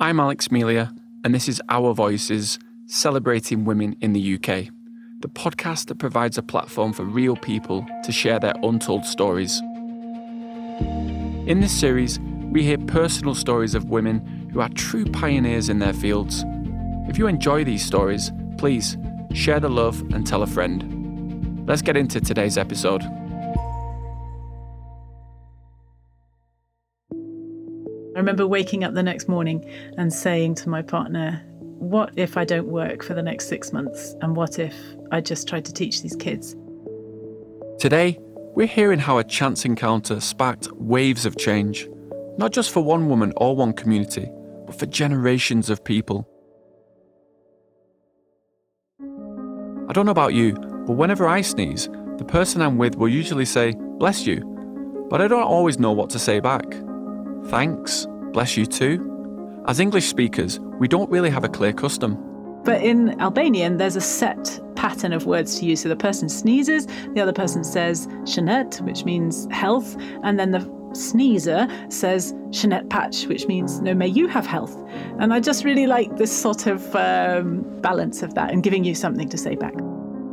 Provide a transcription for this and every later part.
I'm Alex Melia, and this is Our Voices Celebrating Women in the UK, the podcast that provides a platform for real people to share their untold stories. In this series, we hear personal stories of women who are true pioneers in their fields. If you enjoy these stories, please share the love and tell a friend. Let's get into today's episode. Remember waking up the next morning and saying to my partner, What if I don't work for the next six months? And what if I just tried to teach these kids? Today, we're hearing how a chance encounter sparked waves of change, not just for one woman or one community, but for generations of people. I don't know about you, but whenever I sneeze, the person I'm with will usually say, Bless you, but I don't always know what to say back. Thanks, bless you too. As English speakers, we don't really have a clear custom. But in Albanian, there's a set pattern of words to use. So the person sneezes, the other person says shanet, which means health, and then the sneezer says shanet patch, which means no, may you have health. And I just really like this sort of um, balance of that and giving you something to say back.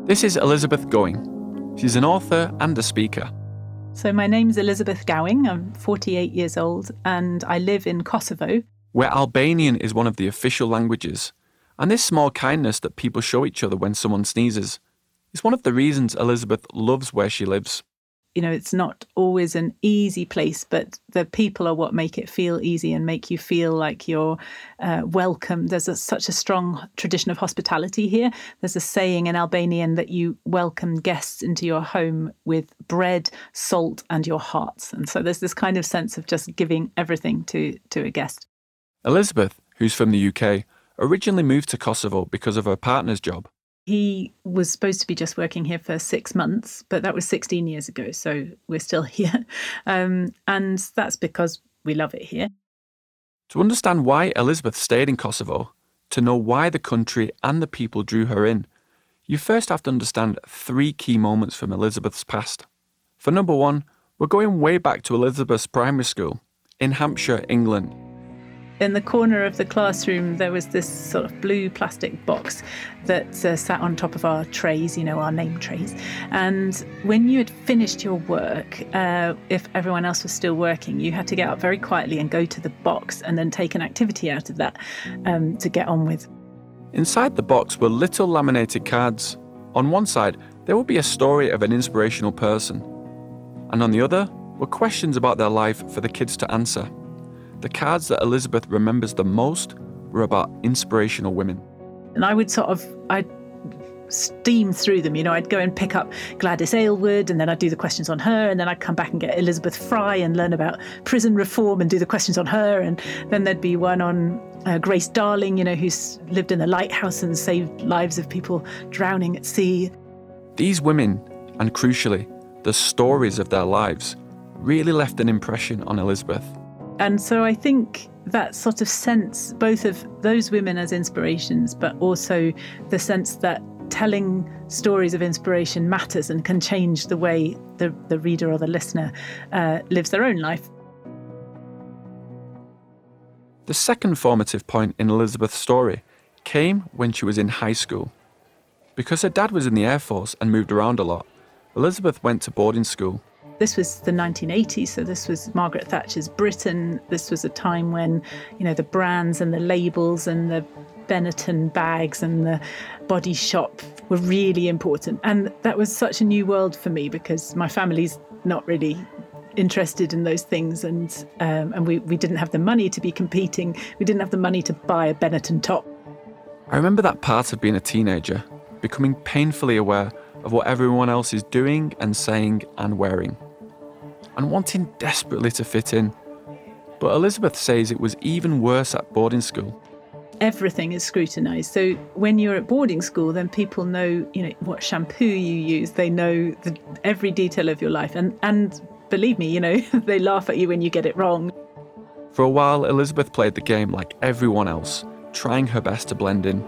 This is Elizabeth Gowing. She's an author and a speaker. So, my name's Elizabeth Gowing. I'm 48 years old and I live in Kosovo. Where Albanian is one of the official languages. And this small kindness that people show each other when someone sneezes is one of the reasons Elizabeth loves where she lives you know it's not always an easy place but the people are what make it feel easy and make you feel like you're uh, welcome. There's a, such a strong tradition of hospitality here. There's a saying in albanian that you welcome guests into your home with bread salt and your hearts. And so there's this kind of sense of just giving everything to to a guest. Elizabeth who's from the uk originally moved to kosovo because of her partner's job he was supposed to be just working here for six months, but that was 16 years ago. So we're still here. Um, and that's because we love it here. To understand why Elizabeth stayed in Kosovo, to know why the country and the people drew her in, you first have to understand three key moments from Elizabeth's past. For number one, we're going way back to Elizabeth's primary school in Hampshire, England, in the corner of the classroom, there was this sort of blue plastic box that uh, sat on top of our trays, you know, our name trays. And when you had finished your work, uh, if everyone else was still working, you had to get up very quietly and go to the box and then take an activity out of that um, to get on with. Inside the box were little laminated cards. On one side, there would be a story of an inspirational person, and on the other were questions about their life for the kids to answer. The cards that Elizabeth remembers the most were about inspirational women. And I would sort of, I'd steam through them. You know, I'd go and pick up Gladys Aylward and then I'd do the questions on her. And then I'd come back and get Elizabeth Fry and learn about prison reform and do the questions on her. And then there'd be one on uh, Grace Darling, you know, who's lived in the lighthouse and saved lives of people drowning at sea. These women, and crucially, the stories of their lives, really left an impression on Elizabeth. And so I think that sort of sense, both of those women as inspirations, but also the sense that telling stories of inspiration matters and can change the way the, the reader or the listener uh, lives their own life. The second formative point in Elizabeth's story came when she was in high school. Because her dad was in the Air Force and moved around a lot, Elizabeth went to boarding school. This was the 1980s, so this was Margaret Thatcher's Britain. This was a time when, you know, the brands and the labels and the Benetton bags and the body shop were really important. And that was such a new world for me because my family's not really interested in those things and um, and we, we didn't have the money to be competing. We didn't have the money to buy a Benetton top. I remember that part of being a teenager, becoming painfully aware of what everyone else is doing and saying and wearing and wanting desperately to fit in. But Elizabeth says it was even worse at boarding school. Everything is scrutinised. So when you're at boarding school, then people know, you know, what shampoo you use. They know the, every detail of your life, and and believe me, you know, they laugh at you when you get it wrong. For a while, Elizabeth played the game like everyone else, trying her best to blend in.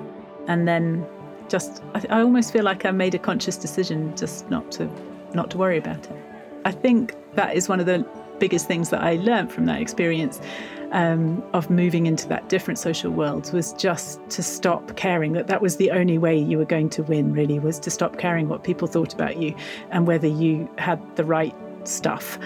And then, just I, I almost feel like I made a conscious decision just not to not to worry about it. I think that is one of the biggest things that I learned from that experience. um, of moving into that different social world was just to stop caring that that was the only way you were going to win really was to stop caring what people thought about you and whether you had the right stuff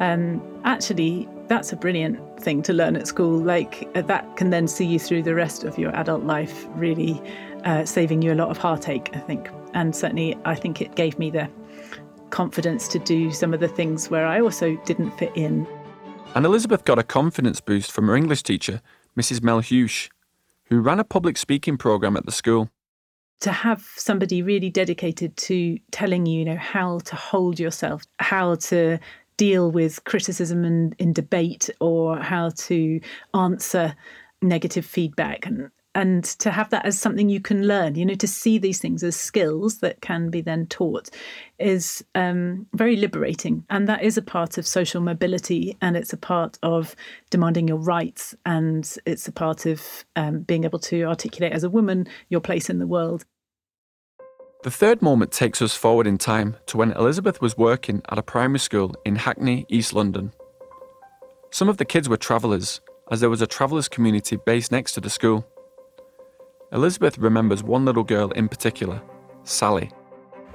and actually that's a brilliant thing to learn at school like that can then see you through the rest of your adult life really uh, saving you a lot of heartache i think and certainly i think it gave me the confidence to do some of the things where I also didn't fit in. And Elizabeth got a confidence boost from her English teacher, Mrs. Mel who ran a public speaking program at the school. To have somebody really dedicated to telling you, you know, how to hold yourself, how to deal with criticism and in debate, or how to answer negative feedback and and to have that as something you can learn you know to see these things as skills that can be then taught is um, very liberating and that is a part of social mobility and it's a part of demanding your rights and it's a part of um, being able to articulate as a woman your place in the world the third moment takes us forward in time to when Elizabeth was working at a primary school in Hackney, East London. Some of the kids were travellers, as there was a travellers' community based next to the school. Elizabeth remembers one little girl in particular, Sally.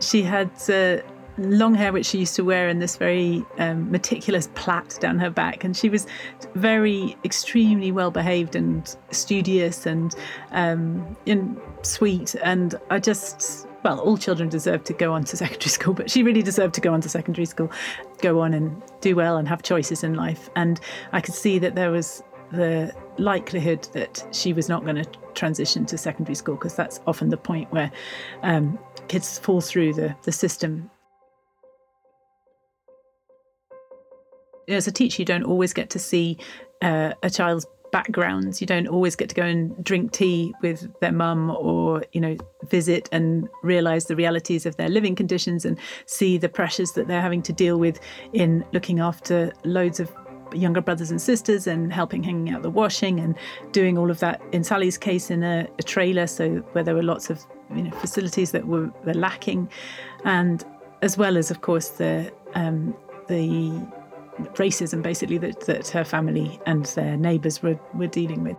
She had uh, long hair, which she used to wear in this very um, meticulous plait down her back. And she was very, extremely well behaved and studious and, um, and sweet. And I just, well, all children deserve to go on to secondary school, but she really deserved to go on to secondary school, go on and do well and have choices in life. And I could see that there was the likelihood that she was not going to transition to secondary school because that's often the point where um, kids fall through the, the system. As a teacher, you don't always get to see uh, a child's backgrounds. You don't always get to go and drink tea with their mum or, you know, visit and realize the realities of their living conditions and see the pressures that they're having to deal with in looking after loads of younger brothers and sisters and helping hanging out the washing and doing all of that in Sally's case in a, a trailer so where there were lots of you know facilities that were, were lacking and as well as of course the um, the racism basically that, that her family and their neighbours were, were dealing with.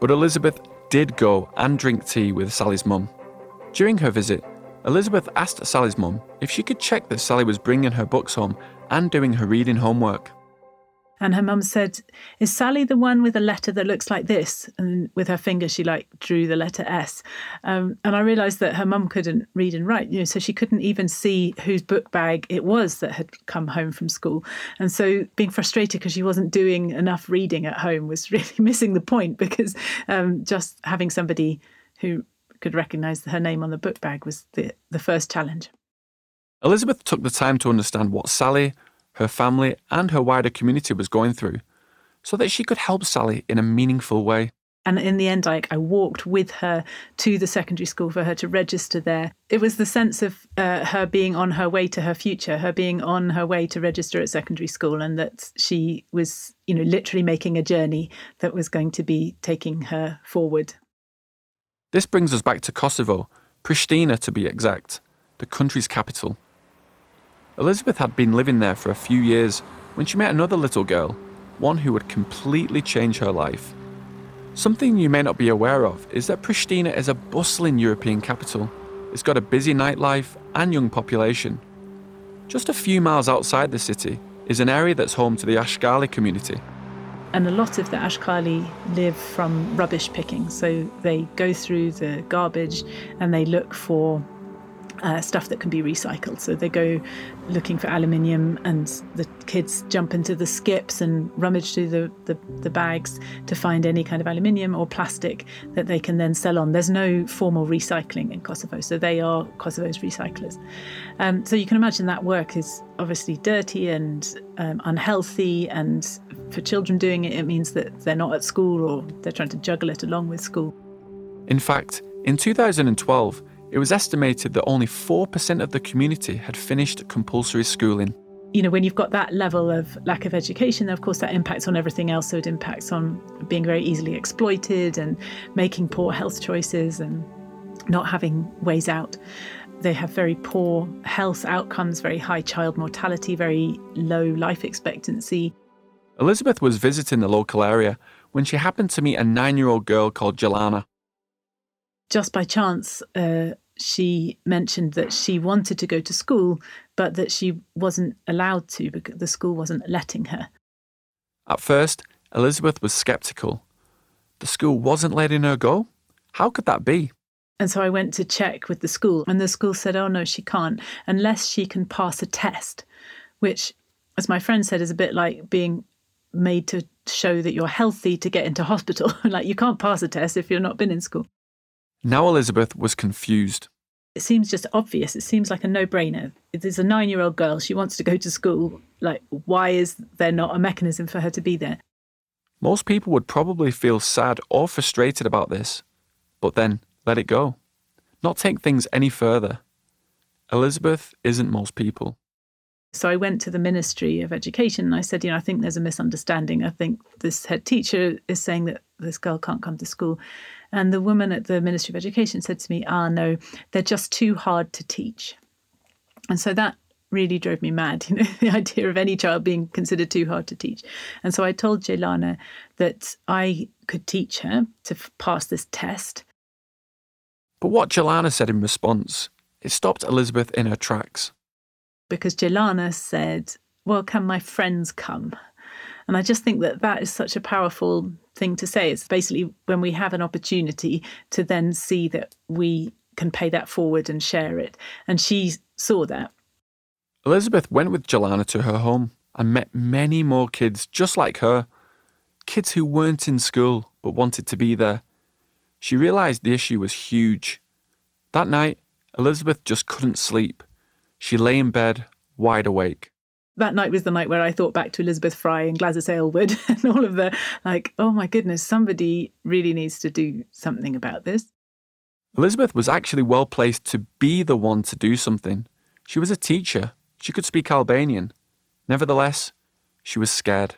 But Elizabeth did go and drink tea with Sally's mum. During her visit, Elizabeth asked Sally's mum if she could check that Sally was bringing her books home and doing her reading homework. And her mum said, Is Sally the one with a letter that looks like this? And with her finger, she like drew the letter S. Um, and I realised that her mum couldn't read and write, you know, so she couldn't even see whose book bag it was that had come home from school. And so being frustrated because she wasn't doing enough reading at home was really missing the point because um, just having somebody who could recognise her name on the book bag was the, the first challenge. Elizabeth took the time to understand what Sally, her family, and her wider community was going through so that she could help Sally in a meaningful way. And in the end, I, I walked with her to the secondary school for her to register there. It was the sense of uh, her being on her way to her future, her being on her way to register at secondary school, and that she was, you know, literally making a journey that was going to be taking her forward. This brings us back to Kosovo, Pristina to be exact, the country's capital. Elizabeth had been living there for a few years when she met another little girl, one who would completely change her life. Something you may not be aware of is that Pristina is a bustling European capital. It's got a busy nightlife and young population. Just a few miles outside the city is an area that's home to the Ashkali community. And a lot of the Ashkali live from rubbish picking. So they go through the garbage and they look for uh, stuff that can be recycled. So they go looking for aluminium, and the kids jump into the skips and rummage through the, the, the, bags to find any kind of aluminium or plastic that they can then sell on. There's no formal recycling in Kosovo, so they are Kosovo's recyclers. Um, so you can imagine that work is obviously dirty and um, unhealthy, and for children doing it, it means that they're not at school or they're trying to juggle it along with school. In fact, in 2012, it was estimated that only 4% of the community had finished compulsory schooling. You know, when you've got that level of lack of education, of course, that impacts on everything else. So it impacts on being very easily exploited and making poor health choices and not having ways out. They have very poor health outcomes, very high child mortality, very low life expectancy. Elizabeth was visiting the local area when she happened to meet a nine year old girl called Jelana. Just by chance, uh, she mentioned that she wanted to go to school, but that she wasn't allowed to because the school wasn't letting her. At first, Elizabeth was sceptical. The school wasn't letting her go? How could that be? And so I went to check with the school, and the school said, oh no, she can't, unless she can pass a test, which, as my friend said, is a bit like being made to show that you're healthy to get into hospital. like you can't pass a test if you've not been in school. Now Elizabeth was confused. It seems just obvious. It seems like a no brainer. There's a nine year old girl, she wants to go to school. Like, why is there not a mechanism for her to be there? Most people would probably feel sad or frustrated about this, but then let it go. Not take things any further. Elizabeth isn't most people. So I went to the Ministry of Education and I said, you know, I think there's a misunderstanding. I think this head teacher is saying that this girl can't come to school. And the woman at the Ministry of Education said to me, ah, no, they're just too hard to teach. And so that really drove me mad, you know, the idea of any child being considered too hard to teach. And so I told Jelana that I could teach her to f- pass this test. But what Jelana said in response, it stopped Elizabeth in her tracks because Jelana said, Well, can my friends come? And I just think that that is such a powerful thing to say. It's basically when we have an opportunity to then see that we can pay that forward and share it. And she saw that. Elizabeth went with Jelana to her home and met many more kids just like her. Kids who weren't in school but wanted to be there. She realised the issue was huge. That night, Elizabeth just couldn't sleep. She lay in bed, wide awake. That night was the night where I thought back to Elizabeth Fry and Gladys Aylward and all of the like, oh my goodness, somebody really needs to do something about this. Elizabeth was actually well placed to be the one to do something. She was a teacher, she could speak Albanian. Nevertheless, she was scared.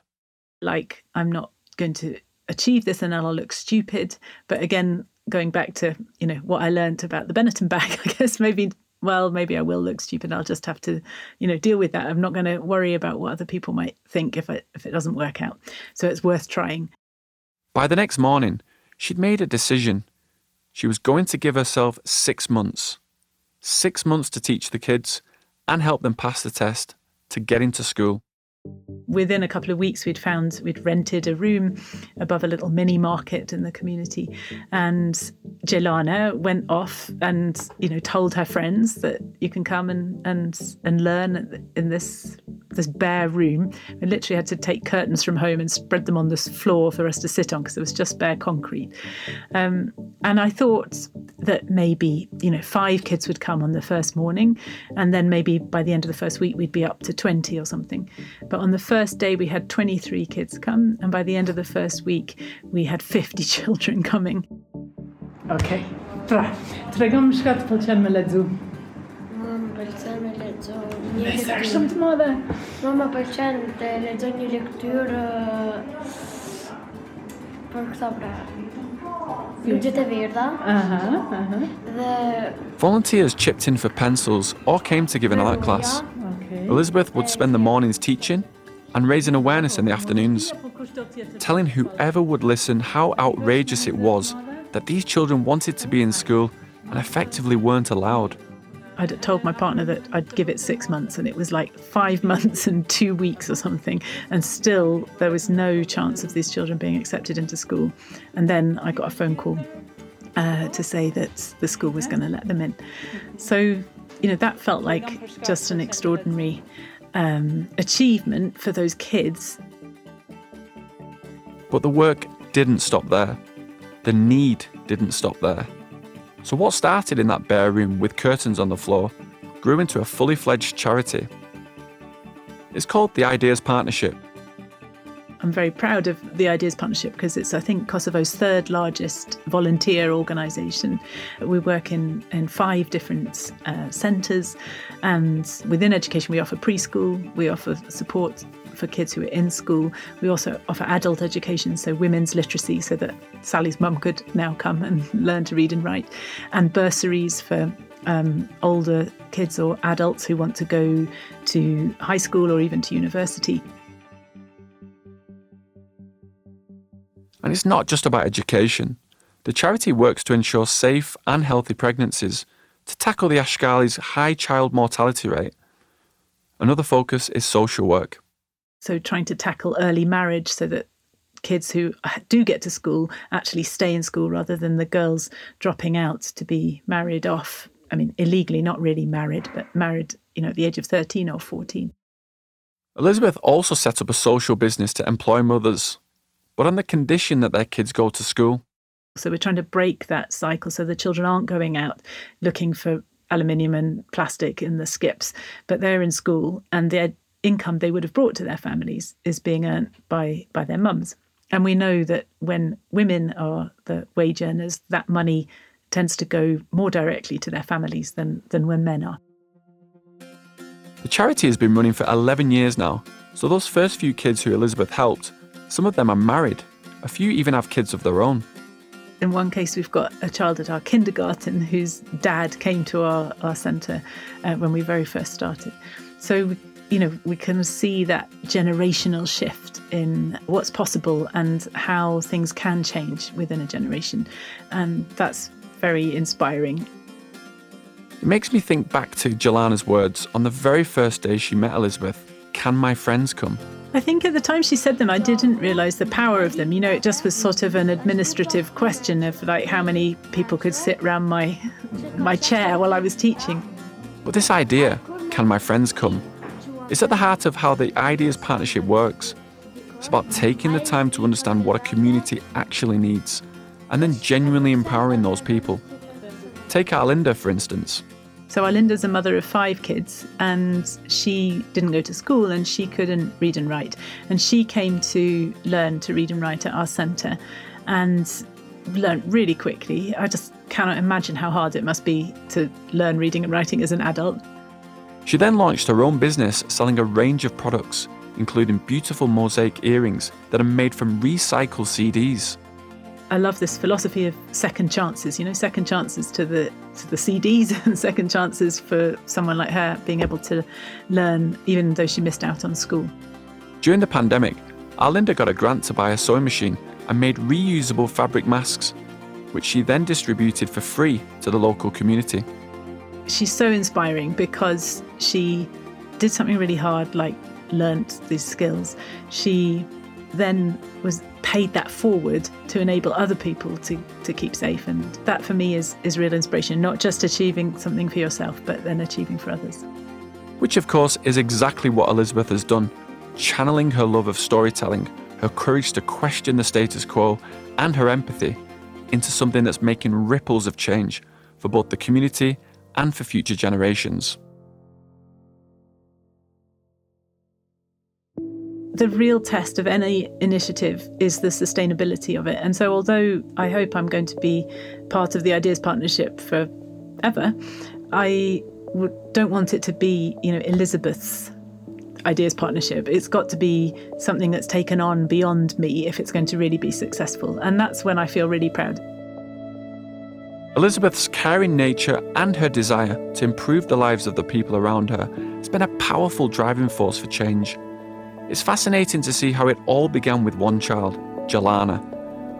Like, I'm not going to achieve this and I'll look stupid. But again, going back to, you know, what I learned about the Benetton bag, I guess maybe well, maybe I will look stupid. I'll just have to, you know, deal with that. I'm not going to worry about what other people might think if it, if it doesn't work out. So it's worth trying. By the next morning, she'd made a decision. She was going to give herself six months. Six months to teach the kids and help them pass the test to get into school within a couple of weeks we'd found we'd rented a room above a little mini market in the community. And Jelana went off and you know told her friends that you can come and and and learn in this this bare room we literally had to take curtains from home and spread them on this floor for us to sit on because it was just bare concrete um, and I thought that maybe you know five kids would come on the first morning and then maybe by the end of the first week we'd be up to 20 or something but on the first day, we had 23 kids come, and by the end of the first week, we had 50 children coming. Okay. Pra, tregom shkat pëlqen me lexu. Më pëlqen me lexu një Sa lektyrë. shumë të madhe. Më më pëlqen të lexoj një lektyrë për këta pra. Lugjet verdha Aha, aha. dhe Volunteers chipped in for pencils or came to give an art class. Okay. Elizabeth would spend the mornings teaching and raising awareness in the afternoons, telling whoever would listen how outrageous it was that these children wanted to be in school and effectively weren't allowed. I'd told my partner that I'd give it six months, and it was like five months and two weeks or something. And still, there was no chance of these children being accepted into school. And then I got a phone call uh, to say that the school was going to let them in. So, you know, that felt like just an extraordinary um, achievement for those kids. But the work didn't stop there. The need didn't stop there. So, what started in that bare room with curtains on the floor grew into a fully fledged charity. It's called the Ideas Partnership. I'm very proud of the Ideas Partnership because it's, I think, Kosovo's third largest volunteer organisation. We work in, in five different uh, centres, and within education, we offer preschool, we offer support for kids who are in school. We also offer adult education, so women's literacy, so that Sally's mum could now come and learn to read and write, and bursaries for um, older kids or adults who want to go to high school or even to university. And it's not just about education. The charity works to ensure safe and healthy pregnancies, to tackle the Ashkali's high child mortality rate. Another focus is social work. So, trying to tackle early marriage so that kids who do get to school actually stay in school rather than the girls dropping out to be married off. I mean, illegally, not really married, but married, you know, at the age of 13 or 14. Elizabeth also set up a social business to employ mothers, but on the condition that their kids go to school. So we're trying to break that cycle so the children aren't going out looking for aluminium and plastic in the skips, but they're in school and their income they would have brought to their families is being earned by by their mums. And we know that when women are the wage earners, that money tends to go more directly to their families than, than when men are. The charity has been running for 11 years now, so those first few kids who Elizabeth helped, some of them are married. A few even have kids of their own. In one case, we've got a child at our kindergarten whose dad came to our, our centre uh, when we very first started. So you know, we can see that generational shift in what's possible and how things can change within a generation. And that's very inspiring. It makes me think back to Jelana's words on the very first day she met Elizabeth Can my friends come? I think at the time she said them, I didn't realise the power of them. You know, it just was sort of an administrative question of like how many people could sit around my my chair while I was teaching. But this idea, can my friends come, it's at the heart of how the Ideas Partnership works. It's about taking the time to understand what a community actually needs and then genuinely empowering those people. Take Arlinda, for instance. So, Arlinda's a mother of five kids, and she didn't go to school and she couldn't read and write. And she came to learn to read and write at our centre and learned really quickly. I just cannot imagine how hard it must be to learn reading and writing as an adult. She then launched her own business selling a range of products, including beautiful mosaic earrings that are made from recycled CDs. I love this philosophy of second chances, you know, second chances to the to the CDs and second chances for someone like her being able to learn even though she missed out on school. During the pandemic, Arlinda got a grant to buy a sewing machine and made reusable fabric masks, which she then distributed for free to the local community she's so inspiring because she did something really hard, like learnt these skills. She then was paid that forward to enable other people to, to keep safe. And that for me is, is real inspiration, not just achieving something for yourself, but then achieving for others. Which, of course, is exactly what Elizabeth has done, channeling her love of storytelling, her courage to question the status quo, and her empathy into something that's making ripples of change for both the community and for future generations. The real test of any initiative is the sustainability of it. And so, although I hope I'm going to be part of the Ideas Partnership forever, I don't want it to be, you know, Elizabeth's ideas partnership. It's got to be something that's taken on beyond me if it's going to really be successful. And that's when I feel really proud. Elizabeth's caring nature and her desire to improve the lives of the people around her has been a powerful driving force for change. It's fascinating to see how it all began with one child, Jelana,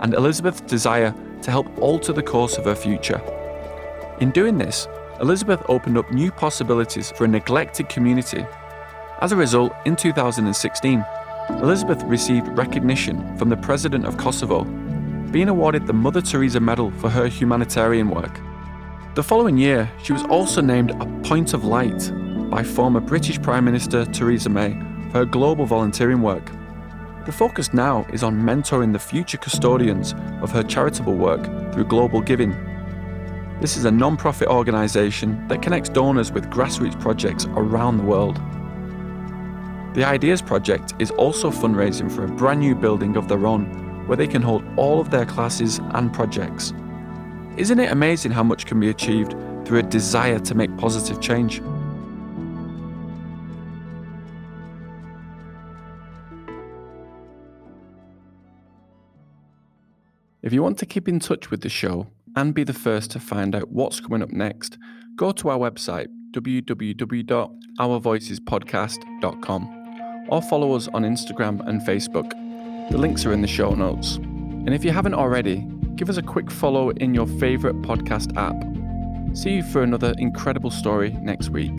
and Elizabeth's desire to help alter the course of her future. In doing this, Elizabeth opened up new possibilities for a neglected community. As a result, in 2016, Elizabeth received recognition from the President of Kosovo being awarded the Mother Teresa Medal for her humanitarian work. The following year, she was also named a Point of Light by former British Prime Minister Theresa May for her global volunteering work. The focus now is on mentoring the future custodians of her charitable work through Global Giving. This is a non profit organisation that connects donors with grassroots projects around the world. The Ideas Project is also fundraising for a brand new building of their own where they can hold all of their classes and projects. Isn't it amazing how much can be achieved through a desire to make positive change? If you want to keep in touch with the show and be the first to find out what's coming up next, go to our website www.ourvoicespodcast.com or follow us on Instagram and Facebook the links are in the show notes. And if you haven't already, give us a quick follow in your favourite podcast app. See you for another incredible story next week.